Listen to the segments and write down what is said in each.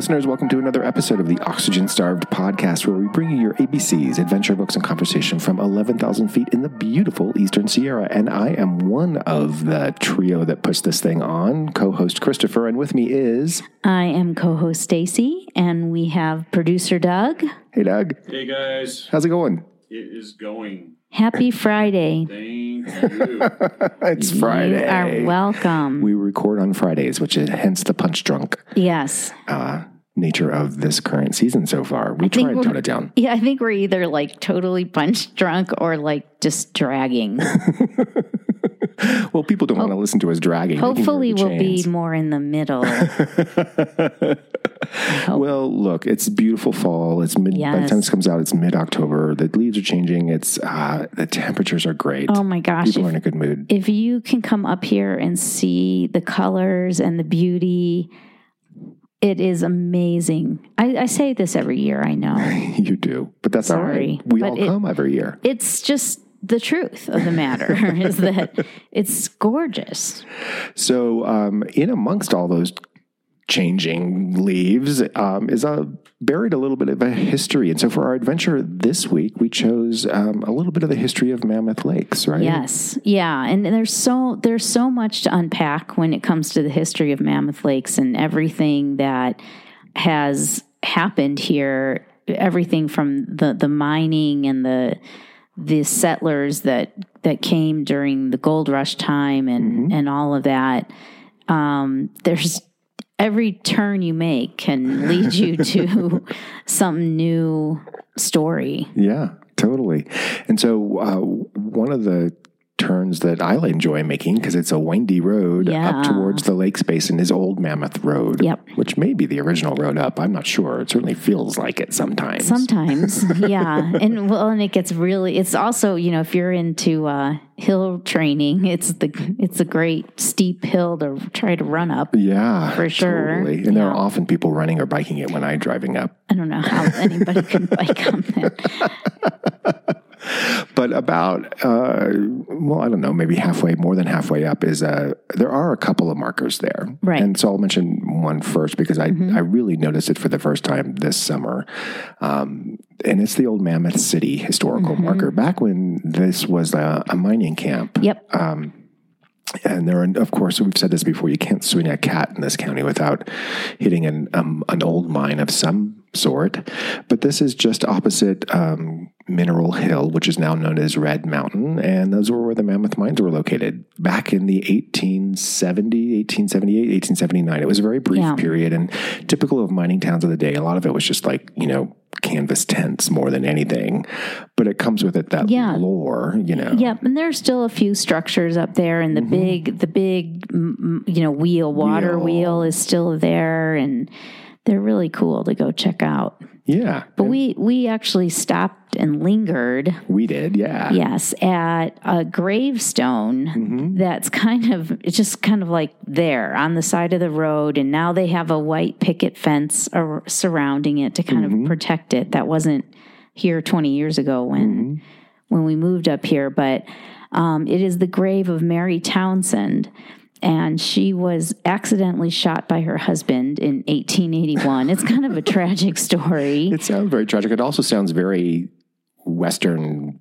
Hey, listeners, welcome to another episode of the Oxygen Starved podcast, where we bring you your ABCs, adventure books, and conversation from 11,000 feet in the beautiful Eastern Sierra. And I am one of the trio that puts this thing on, co host Christopher, and with me is. I am co host Stacy, and we have producer Doug. Hey, Doug. Hey guys, How's it going? it is going. Happy Friday. Thank you. it's Friday. You are welcome. We record on Fridays, which is hence the punch drunk yes. uh, nature of this current season so far. We and we're- tone it down. Yeah, I think we're either like totally punch drunk or like just dragging. Well, people don't want to listen to us dragging. They can hear Hopefully, we'll be more in the middle. Well, look, it's beautiful fall. It's mid. By the time this comes out, it's mid October. The leaves are changing. It's uh, the temperatures are great. Oh my gosh. People are in a good mood. if you can come up here and see the colors and the beauty, it is amazing. I, I say this every year, I know. you do, but that's all Sorry, right. We all it- come every year. It's just the truth of the matter is that it's gorgeous. So, um, in amongst all those changing leaves, um, is a buried a little bit of a history. And so, for our adventure this week, we chose um, a little bit of the history of Mammoth Lakes. Right? Yes. Yeah. And there's so there's so much to unpack when it comes to the history of Mammoth Lakes and everything that has happened here, everything from the the mining and the the settlers that that came during the gold rush time and and all of that. Um, there's every turn you make can lead you to some new story. Yeah, totally. And so, uh, one of the turns that I enjoy making because it's a windy road Yeah. up towards the Lakes Basin is Old Mammoth Road. Yep. Which may be the original road up. I'm not sure. It certainly feels like it sometimes. Sometimes, yeah, and well, and it gets really. It's also, you know, if you're into uh, hill training, it's the it's a great steep hill to try to run up. yeah, For sure. Totally. And there are often people running or biking it when I'm driving up. I don't know how anybody can bike on that. But about, uh, well, I don't know, maybe halfway, more than halfway up is uh, there are a couple of markers there. Right. And so I'll mention one first because I, I really noticed it for the first time this summer. Um, and it's the old Mammoth City historical marker. Back when this was a, a mining camp. Yep. And there are, of course, we've said this before, you can't swing a cat in this county without hitting an, um, an old mine of some sort. But this is just opposite um, Mineral Hill, which is now known as Red Mountain. And those were where the mammoth mines were located back in the 1870, 1878, 1879. It was a very brief Yeah. period and typical of mining towns of the day. A lot of it was just like, you know, canvas tents more than anything. But it comes with it that Yeah. lore, you know. Yep, and there's still a few structures up there, and the mm-hmm. big, the big, you know, wheel, water Wheel. wheel is still there, and they're really cool to go check out. Yeah. But we we actually stopped and lingered We did, yeah. Yes, at a gravestone Mm-hmm. that's kind of it's just kind of like there on the side of the road, and now they have a white picket fence ar- surrounding it to kind Mm-hmm. of protect it. That wasn't here twenty years ago when Mm-hmm. when we moved up here, but um, it is the grave of Mary Townsend. And she was accidentally shot by her husband in 1881. It's kind of a tragic story. It sounds very tragic. It also sounds very Western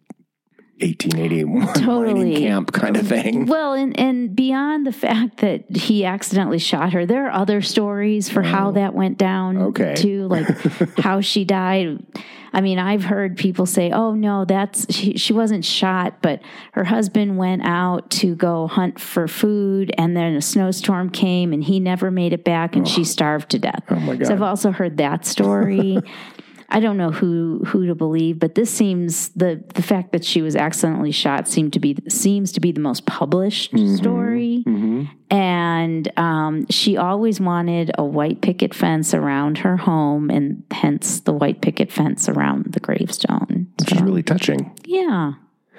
1881 Totally. camp kind of thing. Well, and, and beyond the fact that he accidentally shot her, there are other stories for how oh. that went down. Oh. Okay. Too, like how she died. I mean, I've heard people say, "Oh no, that's she, she wasn't shot, but her husband went out to go hunt for food, and then a snowstorm came, and he never made it back, and she starved to death." Oh my So I've also heard that story. I don't know who who to believe, but this seems the the fact that she was accidentally shot seemed to be seems to be the most published story. And um, she always wanted a white picket fence around her home, and hence the white picket fence around the gravestone. Which is really touching. Yeah,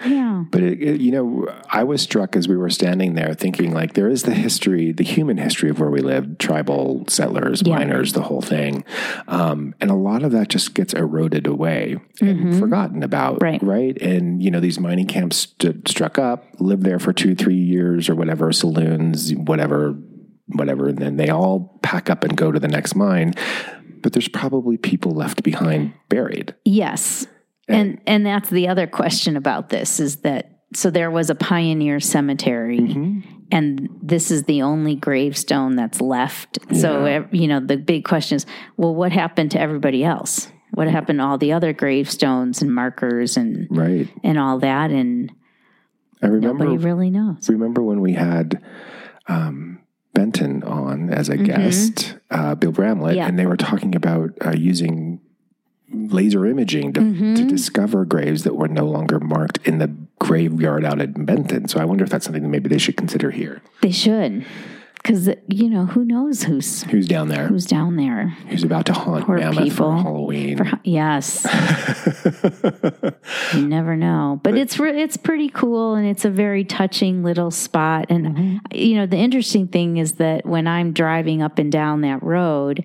Yeah. But it, it, you know, I was struck as we were standing there, thinking like there is the history, the human history of where we live, tribal settlers, Yeah. miners, the whole thing, um, and a lot of that just gets eroded away and forgotten about, Mm-hmm. Right. Right, and you know, these mining camps stood, struck up, lived there for two, three years or whatever, saloons, whatever, whatever, and then they all pack up and go to the next mine. But there's probably people left behind buried. Yes. And and that's the other question about this is that so there was a pioneer cemetery Mm-hmm. and this is the only gravestone that's left. So Yeah. ev- you know the big question is well what happened to everybody else? What happened to all the other gravestones and markers and Right. and all that and I remember nobody really knows. remember when we had um, Benton on as a guest, uh, Bill Bramlett, Mm-hmm. Yeah. and they were talking about uh, using laser imaging to, Mm-hmm. to discover graves that were no longer marked in the graveyard out at Benton. So I wonder if that's something that maybe they should consider here. They should cuz you know who knows who's Who's down there? who's down there. Who's about to haunt Poor Mammoth people. for Halloween? Yes. you never know. But it's re- it's pretty cool and it's a very touching little spot and Mm-hmm. you know the interesting thing is that when I'm driving up and down that road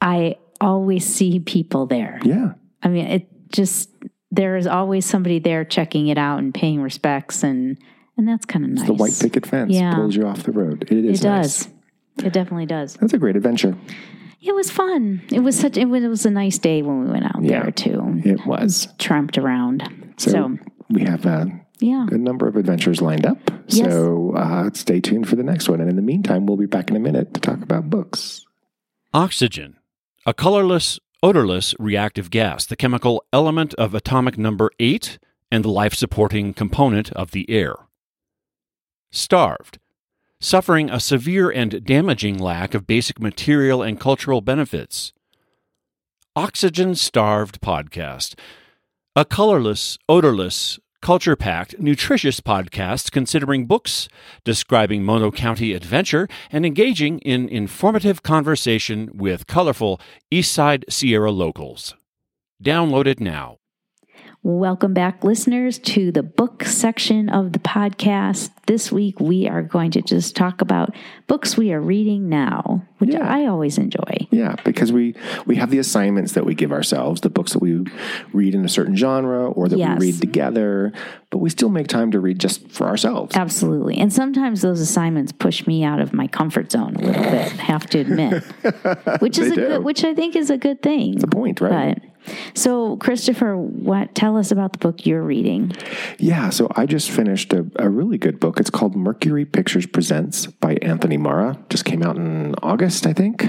I always see people there. yeah. I mean it just there is always somebody there checking it out and paying respects and and that's kind of nice. The white picket fence Yeah. pulls you off the road. It is It nice. does. It definitely does. That's a great adventure. It was fun. It was such it was, it was a nice day when we went out Yeah. there too. It was. Tramped around. So, so we have a yeah. a number of adventures lined up. Yes. So uh, stay tuned for the next one. And in the meantime, we'll be back in a minute to talk about books. Oxygen, a colorless, odorless reactive gas, the chemical element of atomic number 8 and the life supporting component of the air. Starved, suffering a severe and damaging lack of basic material and cultural benefits. Oxygen Starved Podcast, a colorless, odorless, culture packed, nutritious podcast considering books, describing Mono County adventure, and engaging in informative conversation with colorful Eastside Sierra locals. Download it now. Welcome back, listeners, to the book section of the podcast. This week, we are going to just talk about books we are reading now, which Yeah. I always enjoy. Yeah, because we we have the assignments that we give ourselves, the books that we read in a certain genre or that Yes. we read together, but we still make time to read just for ourselves. Absolutely. And sometimes those assignments push me out of my comfort zone a little bit, have to admit, which is a do. good, which I think is a good thing. The point, right? But so, Christopher, what tell us about the book you're reading? Yeah, so I just finished a, a really good book. It's called Mercury Pictures Presents by Anthony Marra. Just came out in August, I think.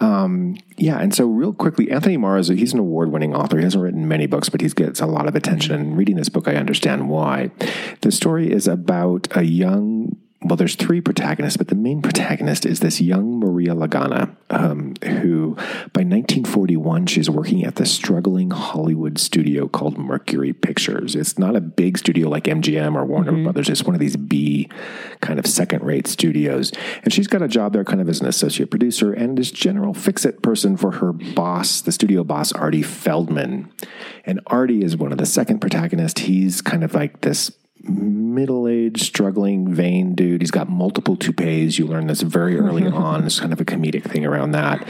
Um, yeah, and so real quickly, Anthony Marra is a, he's an award-winning author. He hasn't written many books, but he gets a lot of attention. And reading this book, I understand why. The story is about a young well, there's three protagonists, but the main protagonist is this young Maria Lagana, um, who by 1941, she's working at the struggling Hollywood studio called Mercury Pictures. It's not a big studio like MGM or Warner Brothers. It's one of these B kind of second rate studios. And she's got a job there kind of as an associate producer and this general fix it person for her boss, the studio boss, Artie Feldman. And Artie is one of the second protagonists. He's kind of like this middle aged, struggling, vain dude. He's got multiple toupees. You learn this very early on. It's kind of a comedic thing around that.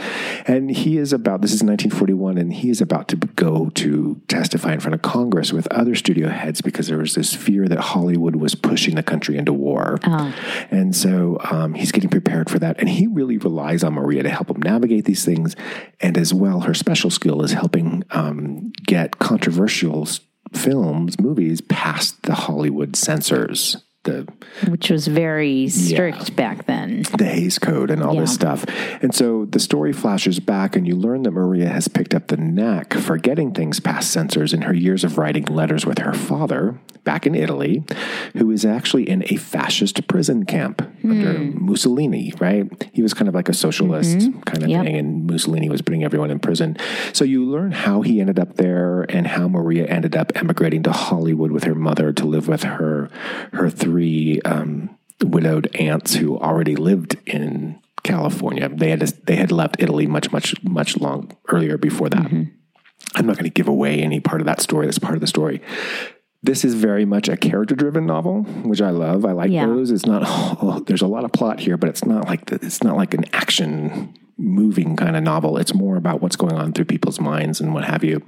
And he is about, this is 1941, and he is about to go to testify in front of Congress with other studio heads because there was this fear that Hollywood was pushing the country into war. And so um, he's getting prepared for that. And he really relies on Maria to help him navigate these things. And as well, her special skill is helping um, get controversial films, movies past the Hollywood censors, the Which was very strict back then. the Hays Code and all this stuff. And so the story flashes back, and you learn that Maria has picked up the knack for getting things past censors in her years of writing letters with her father back in Italy, who is actually in a fascist prison camp under hmm. Mussolini, right? He was kind of like a socialist mm-hmm. kind of Yep. thing, and Mussolini was putting everyone in prison. So you learn how he ended up there and how Maria ended up emigrating to Hollywood with her mother to live with her her three um, widowed aunts who already lived in California. They had they had left Italy much much much long earlier before that. I'm not going to give away any part of that story. That's part of the story. this is very much a character driven novel, which I love. I like Yeah. those. It's not oh, there's a lot of plot here, but it's not like the, it's not like an action moving kind of novel. It's more about what's going on through people's minds and what have you.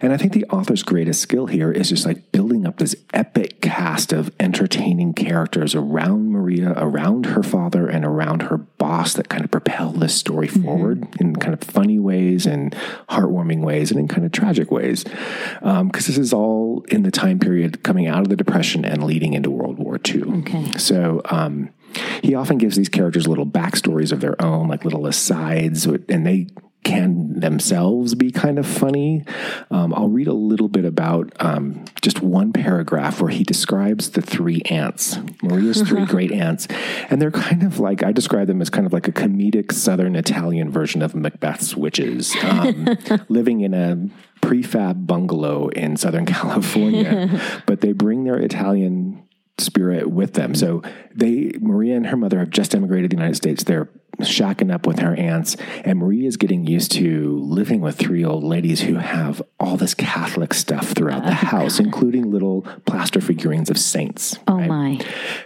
And I think the author's greatest skill here is just like building up this epic cast of entertaining characters around Maria, around her father, and around her boss that kind of propel this story forward in kind of funny ways and heartwarming ways and in kind of tragic ways. Because this is all in the time period coming out of the Depression and leading into World War II. Okay. So um, he often gives these characters little backstories of their own, like little asides, and they can themselves be kind of funny. Um, I'll read a little bit about um, just one paragraph where he describes the three aunts, Maria's three great aunts. And they're kind of like, I describe them as kind of like a comedic Southern Italian version of Macbeth's witches, um, living in a prefab bungalow in Southern California. but they bring their Italian spirit with them. So they, Maria and her mother have just emigrated to the United States. They're shacking up with her aunts, and Maria is getting used to living with three old ladies who have all this Catholic stuff throughout the oh, house, including little plaster figurines of saints. Oh right? my.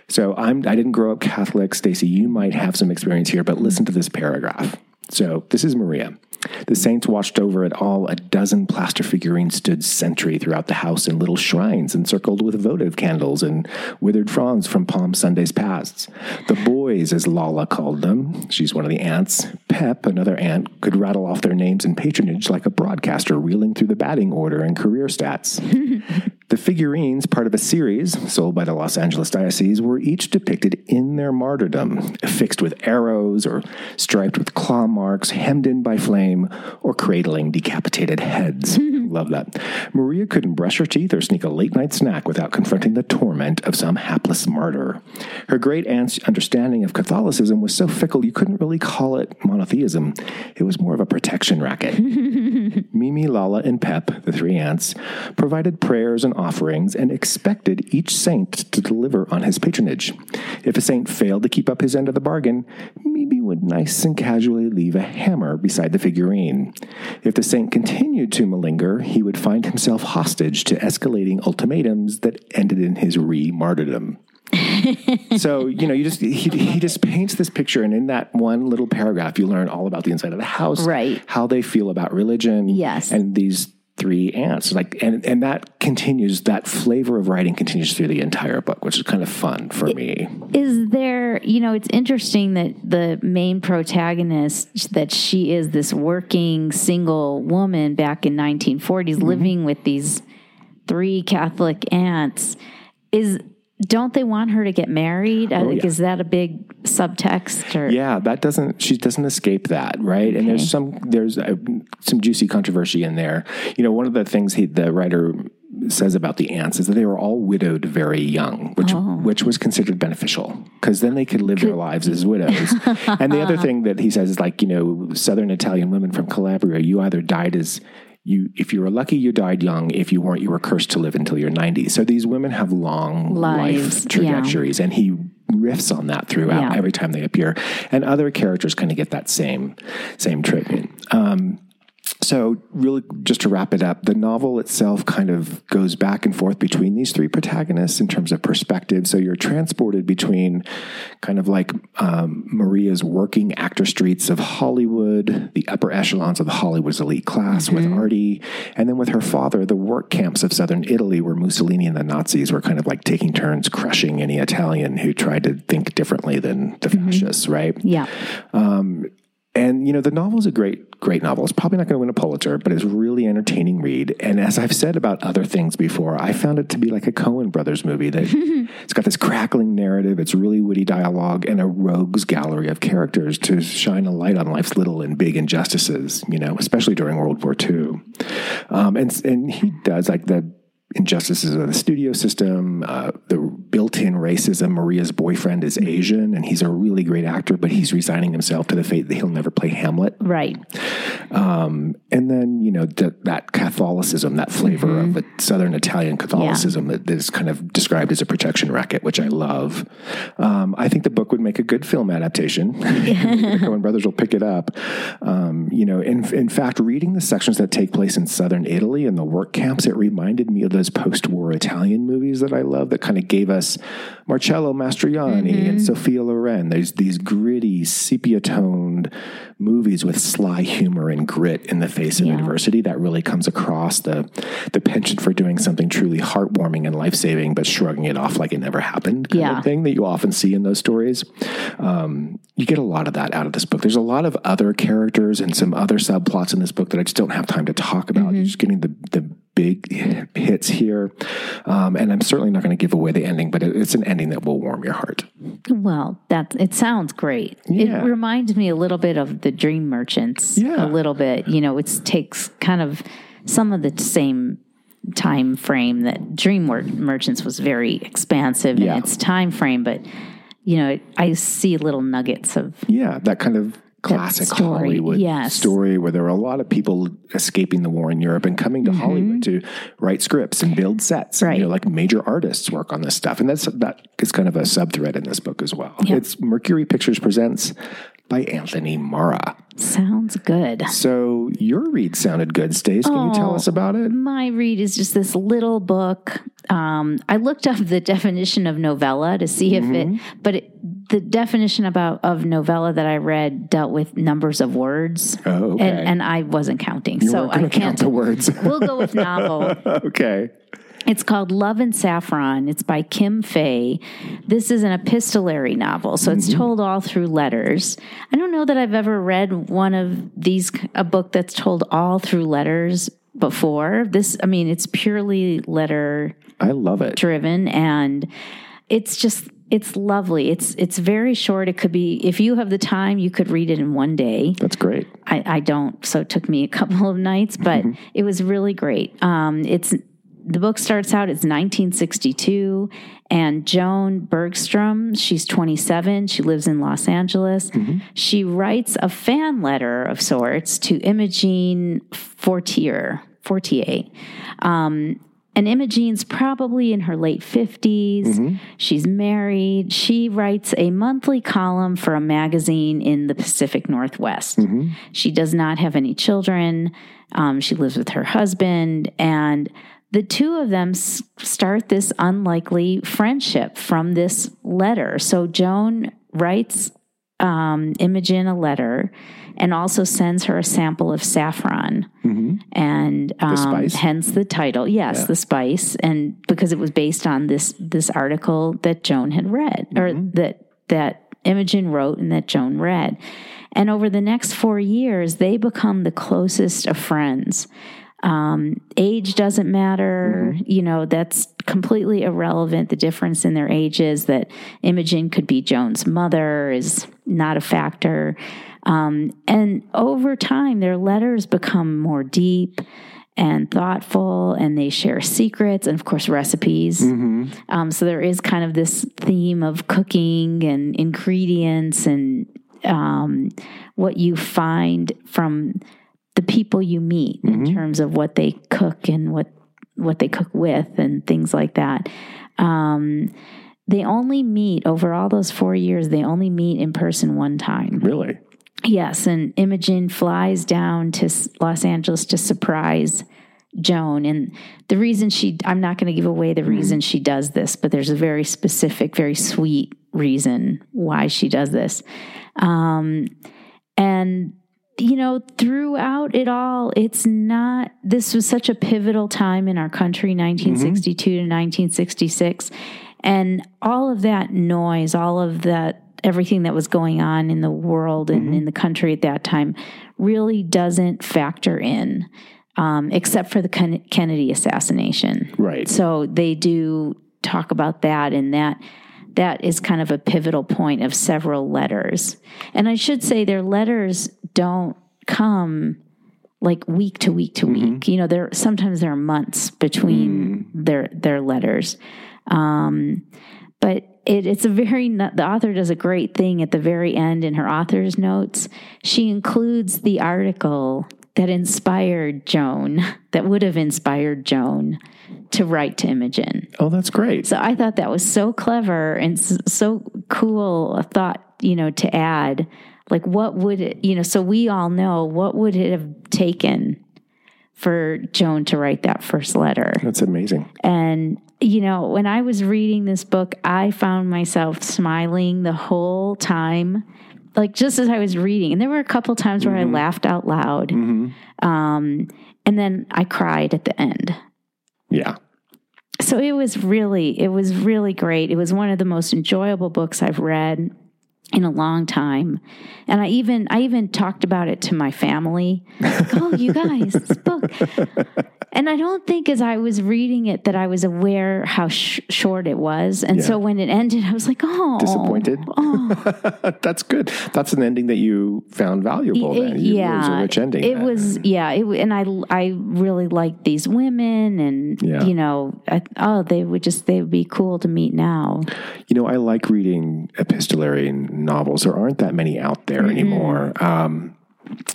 So I'm I didn't grow up Catholic, Stacy. You might have some experience here, but listen to this paragraph. So this is Maria. The saints watched over it all. A dozen plaster figurines stood sentry throughout the house in little shrines encircled with votive candles and withered fronds from Palm Sundays past. The boys, as Lala called them, she's one of the aunts, Pep, another aunt, could rattle off their names and patronage like a broadcaster reeling through the batting order and career stats. The figurines, part of a series sold by the Los Angeles Diocese, were each depicted in their martyrdom, affixed with arrows or striped with claw marks, hemmed in by flame, or cradling decapitated heads. Love that. Maria couldn't brush her teeth or sneak a late night snack without confronting the torment of some hapless martyr. Her great aunt's understanding of Catholicism was so fickle you couldn't really call it monotheism. It was more of a protection racket. Mimi, Lala, and Pep, the three aunts, provided prayers and offerings and expected each saint to deliver on his patronage. If a saint failed to keep up his end of the bargain, Mimi would nice and casually leave a hammer beside the figurine. If the saint continued to malinger, he would find himself hostage to escalating ultimatums that ended in his re martyrdom. so you know you just he, he just paints this picture and in that one little paragraph you learn all about the inside of the house Right. how they feel about religion Yes. and these three aunts like and and that continues that flavor of writing continues through the entire book which is kind of fun for me Is there, you know, it's interesting that the main protagonist, that she is this working single woman back in 1940s Mm-hmm. living with these three Catholic aunts. Is, don't they want her to get married? I think, Oh, yeah. Is that a big subtext? Or, yeah that doesn't she doesn't escape that right? And there's some there's uh, some juicy controversy in there. You know one of the things he the writer says about the aunts is that they were all widowed very young which which was considered beneficial because then they could live their lives as widows. And the other thing that he says is like you know southern italian women from calabria you either died as you if you were lucky you died young. If you weren't you were cursed to live until your 90s so these women have long Lives, life yeah. trajectories and he riffs on that throughout Yeah. every time they appear and other characters kind of get that same same treatment um, so really just to wrap it up the novel itself kind of goes back and forth between these three protagonists in terms of perspective. So you're transported between kind of like um, maria's working actor streets of hollywood the upper echelons of the hollywood's elite class with mm-hmm. artie and then with her father the work camps of southern italy where mussolini and the nazis were kind of like taking turns crushing any italian who tried to think differently than the mm-hmm. fascists right? Yeah. Um, and you know, the novel is a great, great novel. It's probably not going to win a Pulitzer, but it's really entertaining read. And as I've said about other things before, I found it to be like a Coen Brothers movie that it's got this crackling narrative, it's really witty dialogue, and a rogues gallery of characters to shine a light on life's little and big injustices. You know, especially during World War II. Um, and and he does like the injustices of the studio system, uh, the built-in racism. Maria's boyfriend is Asian, and he's a really great actor, but he's resigning himself to the fate that he'll never play Hamlet. Right. Um, and then, you know, th- that Catholicism, that flavor of a Southern Italian Catholicism that is kind of described as a protection racket, which I love. Um, I think the book would make a good film adaptation. the Coen brothers will pick it up. Um, you know, in, in fact, reading the sections that take place in Southern Italy and the work camps, it reminded me of those post war Italian movies that I love that kind of gave us Marcello Mastroianni and Sophia Loren. There's these gritty, sepia toned movies with sly humor and grit in the face of Yeah. adversity that really comes across the the penchant for doing something truly heartwarming and life saving, but shrugging it off like it never happened kind Yeah. of thing that you often see in those stories. Um, you get a lot of that out of this book. There's a lot of other characters and some other subplots in this book that I just don't have time to talk about. You're just getting the the big hits here, um, and I'm certainly not going to give away the ending, but it, it's an ending that will warm your heart. Well, that it sounds great. Yeah. It reminds me a little bit of the Dream Merchants. Yeah. A little bit. You know, it takes kind of some of the same time frame that Dream Merchants was very expansive Yeah. in its time frame, but you know, I see little nuggets of Yeah, that kind of classic story, Hollywood yes. story where there are a lot of people escaping the war in Europe and coming to Hollywood to write scripts and build sets. And, Mm-hmm. You know, like major artists work on this stuff. And that's that is kind of a sub thread in this book as well. It's Mercury Pictures Presents by Anthony Marra. sounds good. So your read sounded good, Stace. Can you tell Oh. us about it? My read is just this little book. Um, I looked up the definition of novella to see if Mm-hmm. it, but it, the definition about of novella that I read dealt with numbers of words, Oh, okay. and, and I wasn't counting, You so I to count can't. the words. We'll go with novel. okay. It's called Love and Saffron. It's by Kim Fay. This is an epistolary novel, so it's mm-hmm. told all through letters. I don't know that I've ever read one of these, a book that's told all through letters before. This, I mean, it's purely letter I love it. driven and it's just it's lovely. It's it's very short. It could be if you have the time, you could read it in one day. That's great. I, I don't, so it took me a couple of nights, but it was really great. Um, it's the book starts out it's 1962, and Joan Bergstrom, she's 27, she lives in Los Angeles. She writes a fan letter of sorts to Imogen Fortier. Fortier. Um, and Imogen's probably in her late 50s. She's married. She writes a monthly column for a magazine in the Pacific Northwest. She does not have any children. Um, she lives with her husband. And the two of them s- start this unlikely friendship from this letter. So Joan writes um, Imogen a letter and also sends her a sample of saffron and um, spice? hence the title. Yes, the spice, and because it was based on this this article that Joan had read, or that that Imogen wrote and that Joan read. And over the next four years, they become the closest of friends. Um, age doesn't matter. You know, that's completely irrelevant. The difference in their ages that Imogen could be Joan's mother is not a factor. Um, and over time, their letters become more deep and thoughtful, and they share secrets and, of course, recipes. Um, so there is kind of this theme of cooking and ingredients and um, what you find from the people you meet in terms of what they cook and what what they cook with and things like that. Um, they only meet over all those four years. They only meet in person one time. Really? Yes, and Imogen flies down to Los Angeles to surprise Joan. And the reason she, I'm not going to give away the reason she does this, but there's a very specific, very sweet reason why she does this. Um, and, you know, throughout it all, it's not, this was such a pivotal time in our country, 1962 to 1966. And all of that noise, all of that, everything that was going on in the world and in the country at that time really doesn't factor in, um, except for the Ken- Kennedy assassination. Right. So they do talk about that, and that that is kind of a pivotal point of several letters. And I should say their letters don't come like week to week to week. You know, there sometimes there are months between their their letters. Um, but it, it's a very the author does a great thing at the very end in her author's notes. She includes the article that inspired Joan, that would have inspired Joan to write to Imogen. Oh, that's great. So I thought that was so clever and so cool a thought, you know, to add. Like, what would it, you know, so we all know what would it have taken for Joan to write that first letter? That's amazing. And, you know, when I was reading this book, I found myself smiling the whole time, like just as I was reading. And there were a couple times where I laughed out loud. Um, and then I cried at the end. Yeah. So it was really, it was really great. It was one of the most enjoyable books I've read in a long time. And I even, I even talked about it to my family. Like, oh, you guys, this book. And I don't think as I was reading it that I was aware how sh- short it was. And so when it ended, I was like, oh, Disappointed? Oh, that's good. That's an ending that you found valuable. It- then. You- It was a rich ending. It then. was, yeah. It, and I, I really liked these women, and Yeah. you know, I, oh, they would just, they would be cool to meet now. You know, I like reading epistolary novels. There aren't that many out there Mm-hmm. anymore. Um,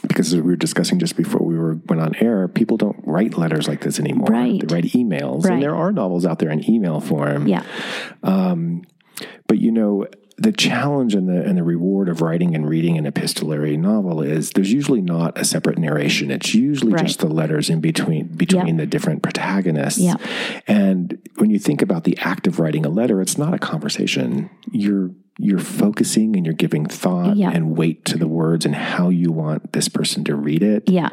because as we were discussing just before we were went on air, people don't write letters like this anymore. Right. They write emails, Right. and there are novels out there in email form. Yeah, But you know, the challenge and the and the reward of writing and reading an epistolary novel is there's usually not a separate narration. It's usually Right. just the letters in between between Yep. the different protagonists. Yep. And when you think about the act of writing a letter, it's not a conversation. You're you're focusing and you're giving thought Yeah. and weight to the words and how you want this person to read it. yeah,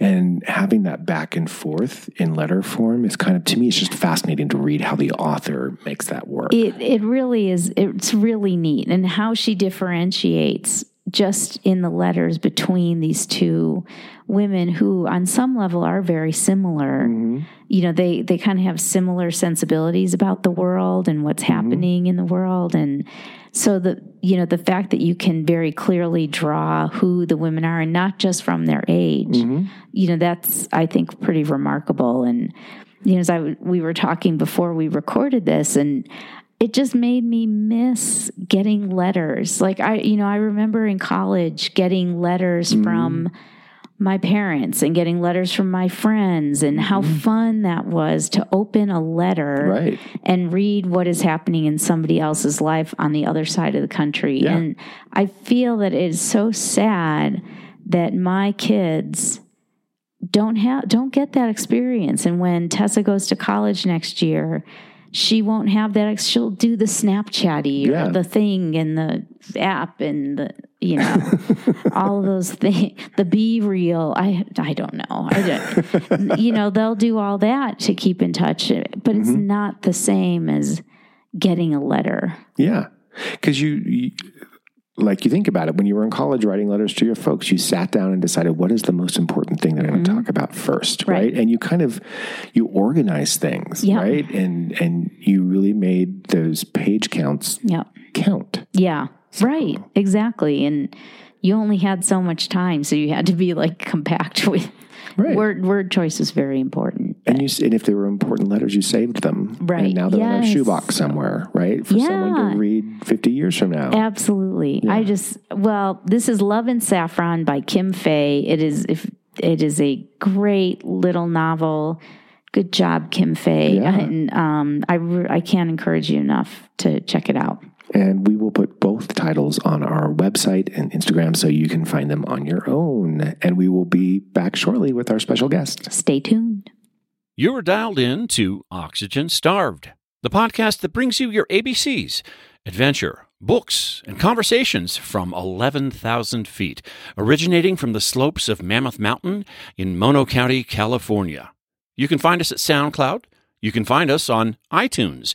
And having that back and forth in letter form is kind of to me it's just fascinating to read how the author makes that work. it it really is. It's really neat, and how she differentiates just in the letters between these two women who, on some level, are very similar. Mm-hmm. You know, they they kind of have similar sensibilities about the world and what's mm-hmm. happening in the world, and so the you know the fact that you can very clearly draw who the women are, and not just from their age. Mm-hmm. You know, that's I think pretty remarkable, and you know, as I we were talking before we recorded this, and it just made me miss getting letters. Like I, you know, I remember in college getting letters mm-hmm. from my parents and getting letters from my friends and how mm-hmm. fun that was to open a letter Right. and read what is happening in somebody else's life on the other side of the country. Yeah. And I feel that it is so sad that my kids don't have don't get that experience and when Tessa goes to college next year she won't have that she'll do the snapchatty or the thing and the app and the you know all of those things the BeReal i i don't know i don't you know they'll do all that to keep in touch but it's Mm-hmm. not the same as getting a letter Yeah. Because you, you, like, you think about it, when you were in college writing letters to your folks, you sat down and decided what is the most important thing that I'm going to talk about first, right? Mm-hmm. Right. And you kind of, you organize things, Yeah. right? And, and you really made those page counts yeah count. Yeah, right. Exactly. And you only had so much time, so you had to be like compact with Right. word word choice is very important. And you, and if they were important letters, you saved them. Right. And now they're in a shoebox somewhere, right? For someone to read 50 years from now. Absolutely. I just well, this is Love and Saffron by Kim Fay. It is if it is a great little novel. Good job, Kim Fay. Yeah. And um, I I can't encourage you enough to check it out. And we will put both titles on our website and Instagram so you can find them on your own. And we will be back shortly with our special guest. Stay tuned. You're dialed in to Oxygen Starved, the podcast that brings you your ABCs, adventure, books, and conversations from 11,000 feet, originating from the slopes of Mammoth Mountain in Mono County, California. You can find us at SoundCloud. You can find us on iTunes.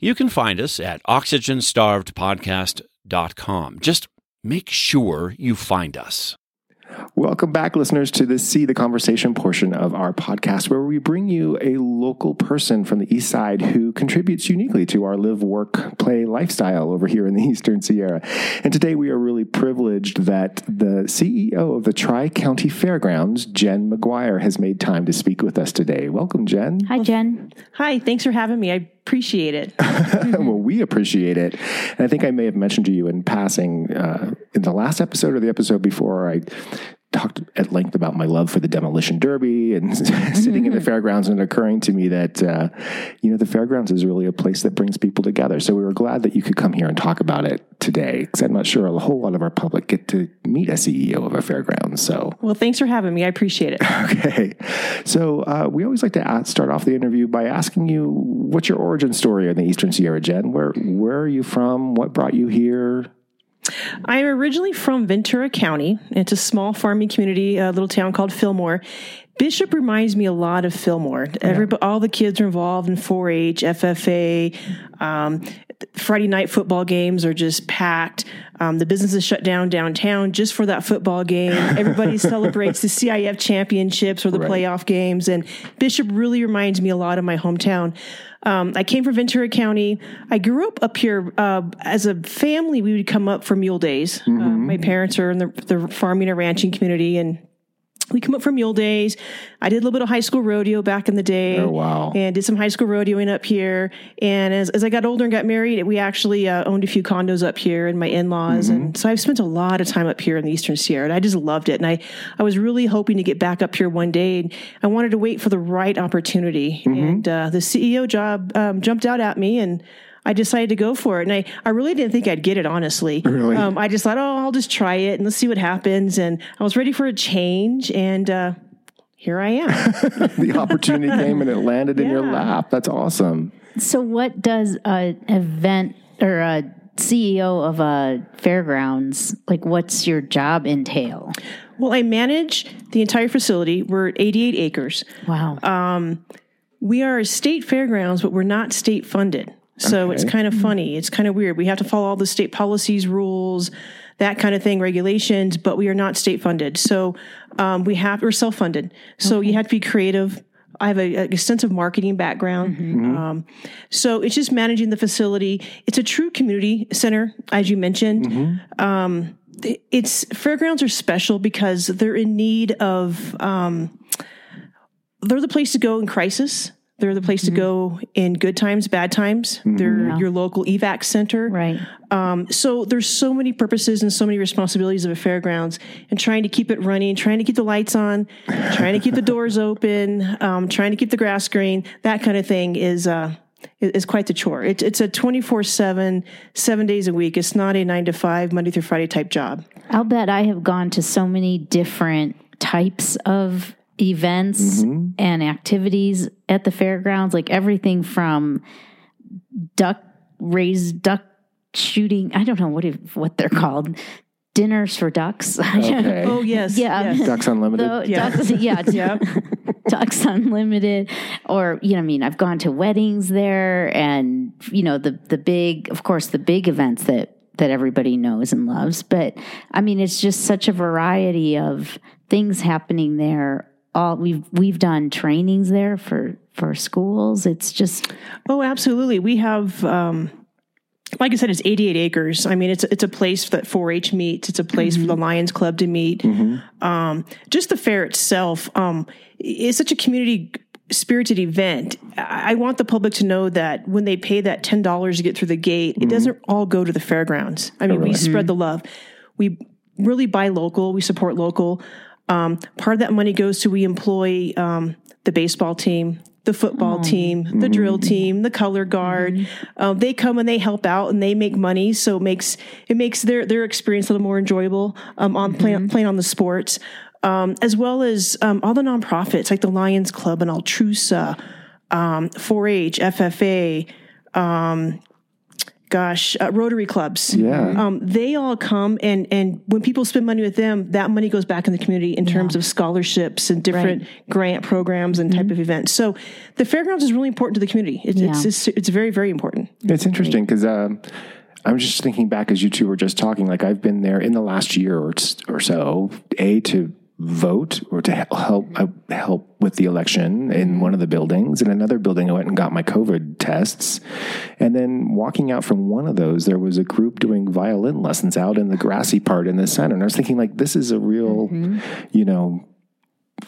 You can find us at oxygenstarvedpodcast.com. Just make sure you find us. Welcome back, listeners, to the See the Conversation portion of our podcast, where we bring you a local person from the East Side who contributes uniquely to our live, work, play lifestyle over here in the Eastern Sierra. And today we are really privileged that the CEO of the Tri County Fairgrounds, Jen McGuire, has made time to speak with us today. Welcome, Jen. Hi, Jen. Hi, thanks for having me. I appreciate it. well, we appreciate it. And I think I may have mentioned to you in passing uh, in the last episode or the episode before, I talked at length about my love for the demolition derby and sitting in the fairgrounds and occurring to me that, uh, you know, the fairgrounds is really a place that brings people together. So we were glad that you could come here and talk about it today because I'm not sure a whole lot of our public get to meet a CEO of a fairground. So, Well, thanks for having me. I appreciate it. okay. So uh, we always like to start off the interview by asking you what's your origin story in the Eastern Sierra, Jen? Where, where are you from? What brought you here? I'm originally from Ventura County. It's a small farming community, a little town called Fillmore. Bishop reminds me a lot of Fillmore. Everybody, all the kids are involved in 4-H, FFA. Um, Friday night football games are just packed. Um, the business is shut down downtown just for that football game. Everybody celebrates the CIF championships or the Right. playoff games. And Bishop really reminds me a lot of my hometown. Um, I came from Ventura County. I grew up up here uh, as a family. We would come up for mule days. Uh, my parents are in the, the farming and ranching community, and we come up from mule days. I did a little bit of high school rodeo back in the day. Oh, wow. And did some high school rodeoing up here. And as, as I got older and got married, we actually uh, owned a few condos up here and my in-laws. And so I've spent a lot of time up here in the Eastern Sierra and I just loved it. And I, I was really hoping to get back up here one day. And I wanted to wait for the right opportunity. And uh, the CEO job um, jumped out at me and I decided to go for it. And I, I really didn't think I'd get it, honestly. Really? Um, I just thought, oh, I'll just try it and let's see what happens. And I was ready for a change. And uh, here I am. the opportunity came and it landed in your lap. That's awesome. So, what does an event or a CEO of a fairgrounds like? What's your job entail? well, I manage the entire facility. We're 88 acres. Wow. We are a state fairgrounds, but we're not state funded. So it's kind of funny. It's kind of weird. We have to follow all the state policies, rules, that kind of thing, regulations, but we are not state funded. So um, we have we're self funded. So you have to be creative. I have a, a extensive marketing background. Um, so it's just managing the facility. It's a true community center, as you mentioned. Um, it- it's fairgrounds are special because they're in need of um, they're the place to go in crisis. They're the place to go in good times, bad times. They're your local evac center. right. Um, so there's so many purposes and so many responsibilities of a fairgrounds and trying to keep it running, trying to keep the lights on, trying to keep the doors open, um, trying to keep the grass green, that kind of thing is, uh, is quite the chore. It's it's a 24 seven, seven days a week. It's not a nine to five, Monday through Friday type job. I'll bet I have gone to so many different types of events mm-hmm. and activities at the fairgrounds, like everything from duck raised duck shooting. I don't know what if, what they're called. Dinners for ducks. Okay. Oh yes, Yeah. yes. Ducks Unlimited. The Yeah. Ducks, yeah, Yep. Ducks Unlimited, or you know, I mean, I've gone to weddings there, and you know, the the big, of course, the big events that that everybody knows and loves. But I mean, it's just such a variety of things happening there. All we've we've done trainings there for for schools. It's just Oh, absolutely. We have, um, like I said, it's 88 acres. I mean, it's it's a place that 4-H meets. It's a place for the Lions Club to meet. Um, just the fair itself um, is such a community spirited event. I I want the public to know that when they pay that ten dollars to get through the gate, it doesn't all go to the fairgrounds. I mean, we spread the love. We really buy local. We support local. Um, part of that money goes to we employ um, the baseball team, the football team, the drill team, the color guard. Um, they come and they help out and they make money, so it makes it makes their their experience a little more enjoyable um, on playing playing on the sports, um, as well as um, all the nonprofits like the Lions Club and Altrusa, um, 4-H, FFA. Um, gosh, uh, Rotary clubs. Yeah. Um, they all come and and when people spend money with them, that money goes back in the community in terms of scholarships and different grant programs and type of events. So the fairgrounds is really important to the community. It's it's, it's it's very very important. It's interesting because um, I'm just thinking back as you two were just talking. Like I've been there in the last year or, or so. A to vote or to help uh, help with the election in one of the buildings. In another building, I went and got my COVID tests, and then walking out from one of those, there was a group doing violin lessons out in the grassy part in the center. And I was thinking, like, this is a real, you know.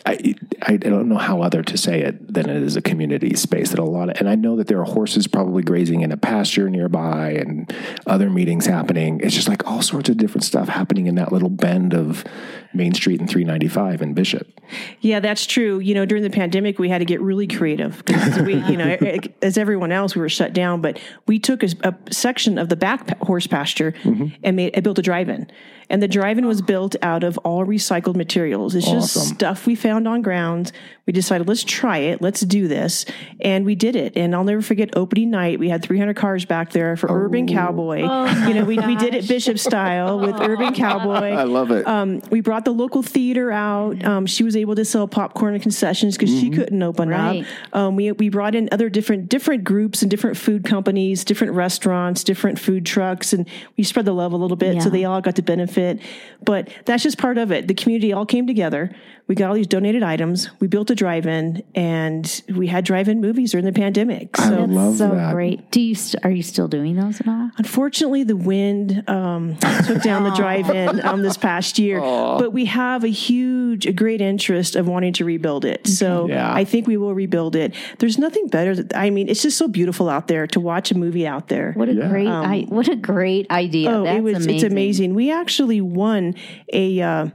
I, I don't know how other to say it than it is a community space that a lot of, and I know that there are horses probably grazing in a pasture nearby and other meetings happening. It's just like all sorts of different stuff happening in that little bend of Main Street and 395 in Bishop. Yeah, that's true. You know, during the pandemic, we had to get really creative because we, you know, as everyone else, we were shut down. But we took a, a section of the back horse pasture Mm-hmm. and made, I built a drive-in, and the drive-in was built out of all recycled materials. It's just stuff we found on ground. We decided let's try it, let's do this, and we did it. And I'll never forget opening night. We had 300 cars back there for Urban Cowboy. you know, we, we did it Bishop style with Urban Cowboy. I love it. Um, we brought the local theater out. Um, she was able to sell popcorn and concessions because she couldn't open Right. up. Um, we we brought in other different different groups and different food companies, different restaurants, different food trucks, and we spread the love a little bit so they all got to benefit. But that's just part of it. The community all came together. We got all these donated items. We built a drive-in, and we had drive-in movies during the pandemic. I So. love so that. great. Do you st- are you still doing those at all? Unfortunately, the wind um, took down the drive-in um, this past year, but we have a huge, a great interest of wanting to rebuild it. So Yeah. I think we will rebuild it. There's nothing better. That, I mean, it's just so beautiful out there to watch a movie out there. What a Yeah. great I, what a great idea. oh, That's it was amazing. it's amazing. We actually won a. Uh,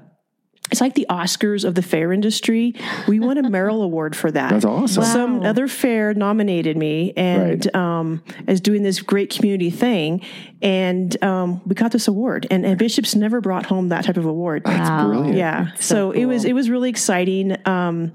it's like the Oscars of the fair industry. We won a Merrill Award for that. That's awesome. Some other fair nominated me and Right. um, as doing this great community thing, and um, we got this award. And, and Bishop's never brought home that type of award. That's Wow. brilliant. Yeah. So, it was it was really exciting. Um,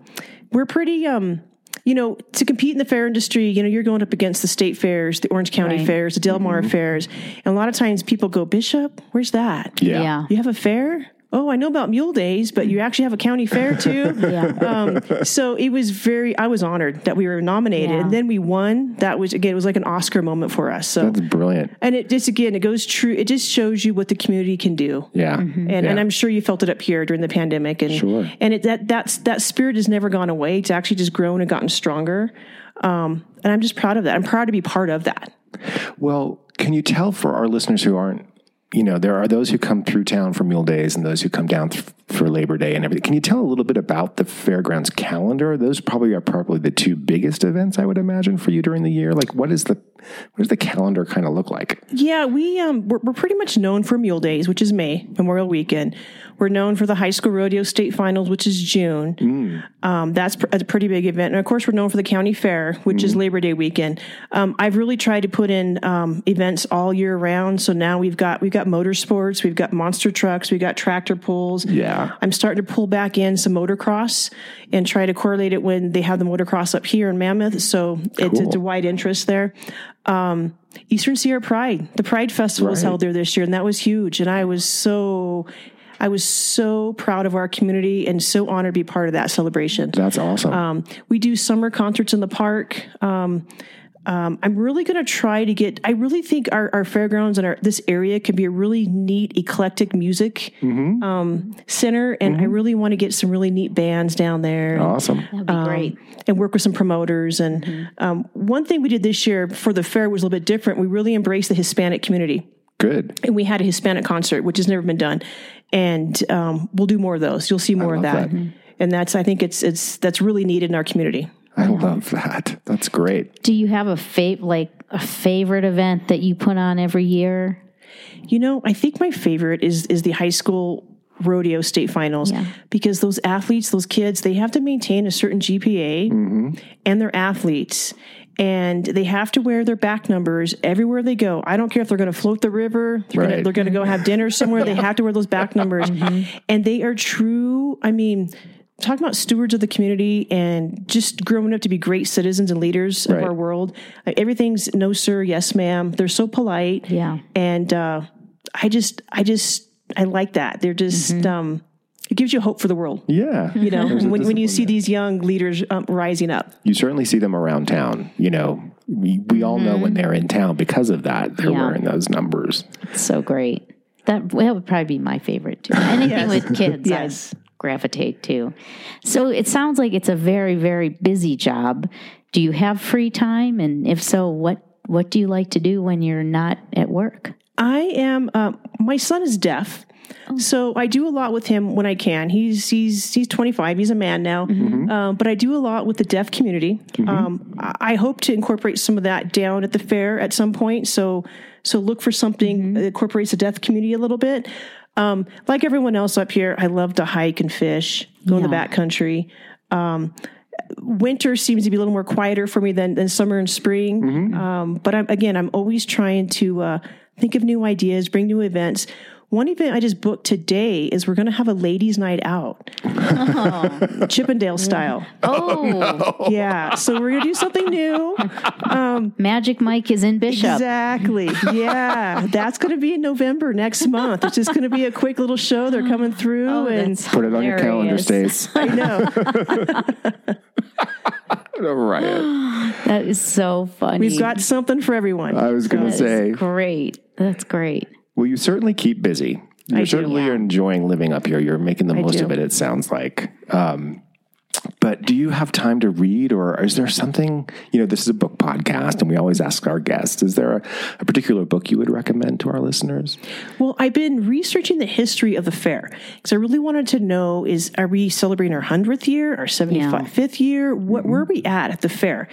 we're pretty um, you know, to compete in the fair industry, you know, you're going up against the state fairs, the Orange County Right. fairs, the Del Mar fairs, and a lot of times people go, Bishop, where's that? Yeah. Yeah. You have a fair? Oh, I know about Mule Days, but you actually have a county fair too. Yeah. um, so it was very. I was honored that we were nominated, Yeah. and then we won. That was again, it was like an Oscar moment for us. So, That's brilliant. and it just again, it goes true. It just shows you what the community can do. Yeah. And, Yeah. and I'm sure you felt it up here during the pandemic, and Sure. and it, that that's that spirit has never gone away. It's actually just grown and gotten stronger. Um, and I'm just proud of that. I'm proud to be part of that. Well, can you tell for our listeners who aren't, you know, there are those who come through town for Mule Days and those who come down th- for Labor Day and everything. Can you tell a little bit about the fairgrounds calendar? Those probably are probably the two biggest events I would imagine for you during the year. Like, what is the what does the calendar kind of look like? Yeah, we um we're, we're pretty much known for Mule Days, which is May Memorial Weekend. We're known for the high school rodeo state finals, which is June. Um, that's pr- a pretty big event, and of course, we're known for the county fair, which is Labor Day weekend. Um, I've really tried to put in um, events all year round. So now we've got we've got motorsports, we've got monster trucks, we've got tractor pulls. Yeah. I'm starting to pull back in some motocross and try to correlate it when they have the motocross up here in Mammoth. So it's, it's a wide interest there. Um, Eastern Sierra Pride, the Pride Festival was held there this year, and that was huge. And I was so, I was so proud of our community and so honored to be part of that celebration. That's awesome. Um, we do summer concerts in the park. Um, um, I'm really going to try to get. I really think our, our fairgrounds and our this area could be a really neat, eclectic music Mm-hmm. um, center, and I really want to get some really neat bands down there. and- awesome. That'd be great. and work with some promoters. And um, one thing we did this year for the fair was a little bit different. We really embraced the Hispanic community, Good. and we had a Hispanic concert, which has never been done. And um, we'll do more of those. You'll see more of love that. that. And that's I think it's it's that's really needed in our community. I love that. That's great. Do you have a fav- like a favorite event that you put on every year? You know, I think my favorite is is the high school rodeo state finals Yeah. because those athletes, those kids, they have to maintain a certain GPA mm-hmm. and they're athletes and they have to wear their back numbers everywhere they go. I don't care if they're going to float the river, they're Right. going they're going to go have dinner somewhere, they have to wear those back numbers. Mm-hmm. And they are true, I mean, talking about stewards of the community and just growing up to be great citizens and leaders Right. of our world. Everything's no sir, yes ma'am. They're so polite Yeah. and uh, I just, I just, I like that. They're just, um, it gives you hope for the world. Yeah. You know, when, when you see these young leaders um, rising up. you certainly see them around town. You know, we, we all know when they're in town because of that. They're Mm-hmm. Yeah. wearing those numbers. It's so great. That that would probably be my favorite too. Anything Yes. with kids, Yes. I gravitate to. So it sounds like it's a very very busy job. Do you have free time, and if so, what what do you like to do when you're not at work? I am. Uh, my son is deaf, so I do a lot with him when I can. He's he's he's 25. He's a man now, um, but I do a lot with the deaf community. Um, I, I hope to incorporate some of that down at the fair at some point. So so look for something that incorporates the deaf community a little bit. Um, like everyone else up here, I love to hike and fish, go in the Yeah. backcountry. Um, winter seems to be a little more quieter for me than, than summer and spring. Um, but I'm, again, I'm always trying to uh, think of new ideas, bring new events. One event I just booked today is we're going to have a ladies' night out, oh. Chippendale style. Oh, oh Yeah, so we're going to do something new. Um, Magic Mike is in Bishop. Exactly. Yeah, that's going to be in November next month. It's just going to be a quick little show. They're coming through, Oh, and Put it on your calendar, hilarious. Stace. I know Riot. That is so funny. we've got something for everyone. I was going to say, great. That's great. Well, you certainly keep busy. You're do, certainly yeah. enjoying living up here. You're making the most do. of it, it sounds like. Um, but do you have time to read, or is there something? You know, this is a book podcast, and we always ask our guests: Is there a, a particular book you would recommend to our listeners? Well, I've been researching the history of the fair because I really wanted to know: is are we celebrating our hundredth year, our seventy fifth year? What where are we at at the fair?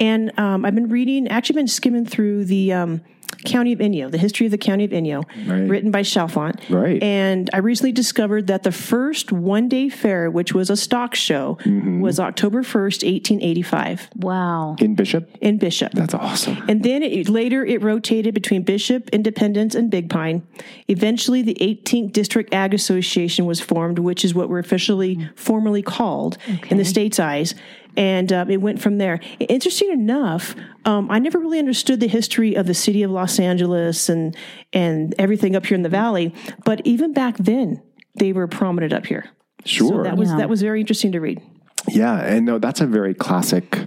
And um, I've been reading, actually, been skimming through the. Um, County of Inyo, the history of the County of Inyo, Right. written by Chalfant. Right. And I recently discovered that the first one day fair, which was a stock show, mm-hmm. was October 1st, 1885, Wow. In Bishop, in Bishop. that's awesome. And then it, later it rotated between Bishop, Independence, and Big Pine. Eventually, the 18th District Ag Association was formed, which is what we're officially mm. formally called in the state's eyes. And um, it went from there. Interesting enough, um, I never really understood the history of the city of Los Angeles and and everything up here in the valley. But even back then, they were prominent up here. Sure. So that was Yeah. that was very interesting to read. Yeah, and no, that's a very classic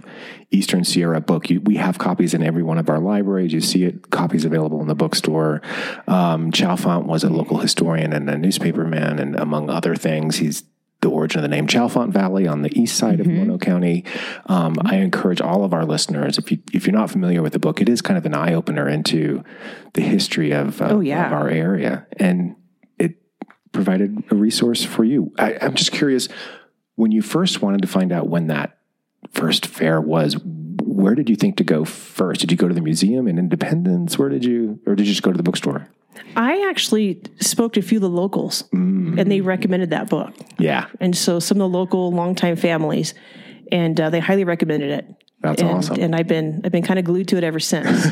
Eastern Sierra book. You, we have copies in every one of our libraries. You see it, copies available in the bookstore. Um, Chalfant was a local historian and a newspaperman, and among other things, he's the origin of the name Chalfant Valley on the east side of Mono County. Um, I encourage all of our listeners, if you if you're not familiar with the book, it is kind of an eye opener into the history of, uh, Oh, yeah. of our area, and it provided a resource for you. I, I'm just curious when you first wanted to find out when that first fair was. Where did you think to go first? Did you go to the museum in Independence? Where did you, or did you just go to the bookstore? I actually spoke to a few of the locals, and they recommended that book. Yeah, and so some of the local longtime families, and uh, they highly recommended it. That's and, awesome. And I've been I've been kind of glued to it ever since.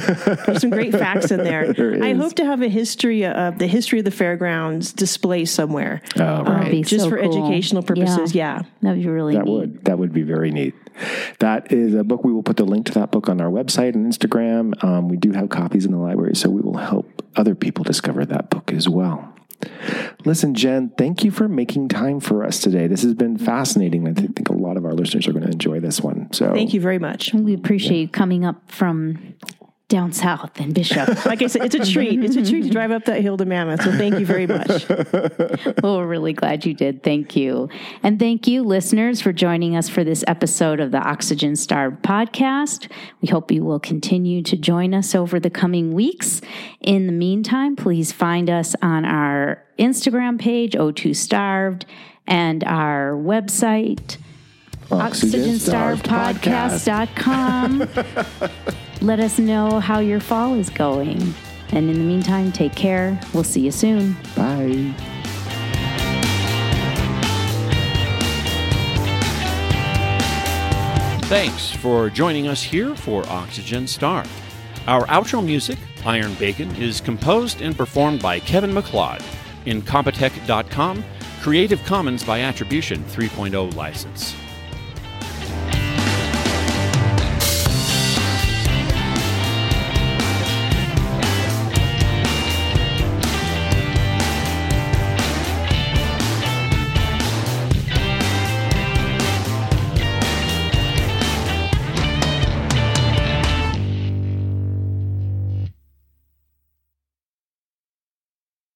There's some great facts in there. There I hope to have a history of the history of the fairgrounds display somewhere, oh, right. be just so for cool. educational purposes. Yeah. That would be really That neat. would that would be very neat. That is a book. We will put the link to that book on our website and Instagram. Um, we do have copies in the library, so we will help other people discover that book as well. Listen, Jen, thank you for making time for us today. This has been fascinating. I think a lot of our listeners are going to enjoy this one. So Thank you very much. We appreciate you coming up from down south in Bishop. Like I said, it's a treat. It's a treat to drive up that hill to Mammoth. So thank you very much. well, we're really glad you did. Thank you. And thank you, listeners, for joining us for this episode of the Oxygen Starved podcast. We hope you will continue to join us over the coming weeks. In the meantime, please find us on our Instagram page, O2 Starved, and our website, oxygenstarvedpodcast.com. Let us know how your fall is going. And in the meantime, take care. We'll see you soon. Bye. Thanks for joining us here for Oxygen Star. Our outro music, Iron Bacon, is composed and performed by Kevin MacLeod in Compotech.com, Creative Commons by Attribution 3.0 license.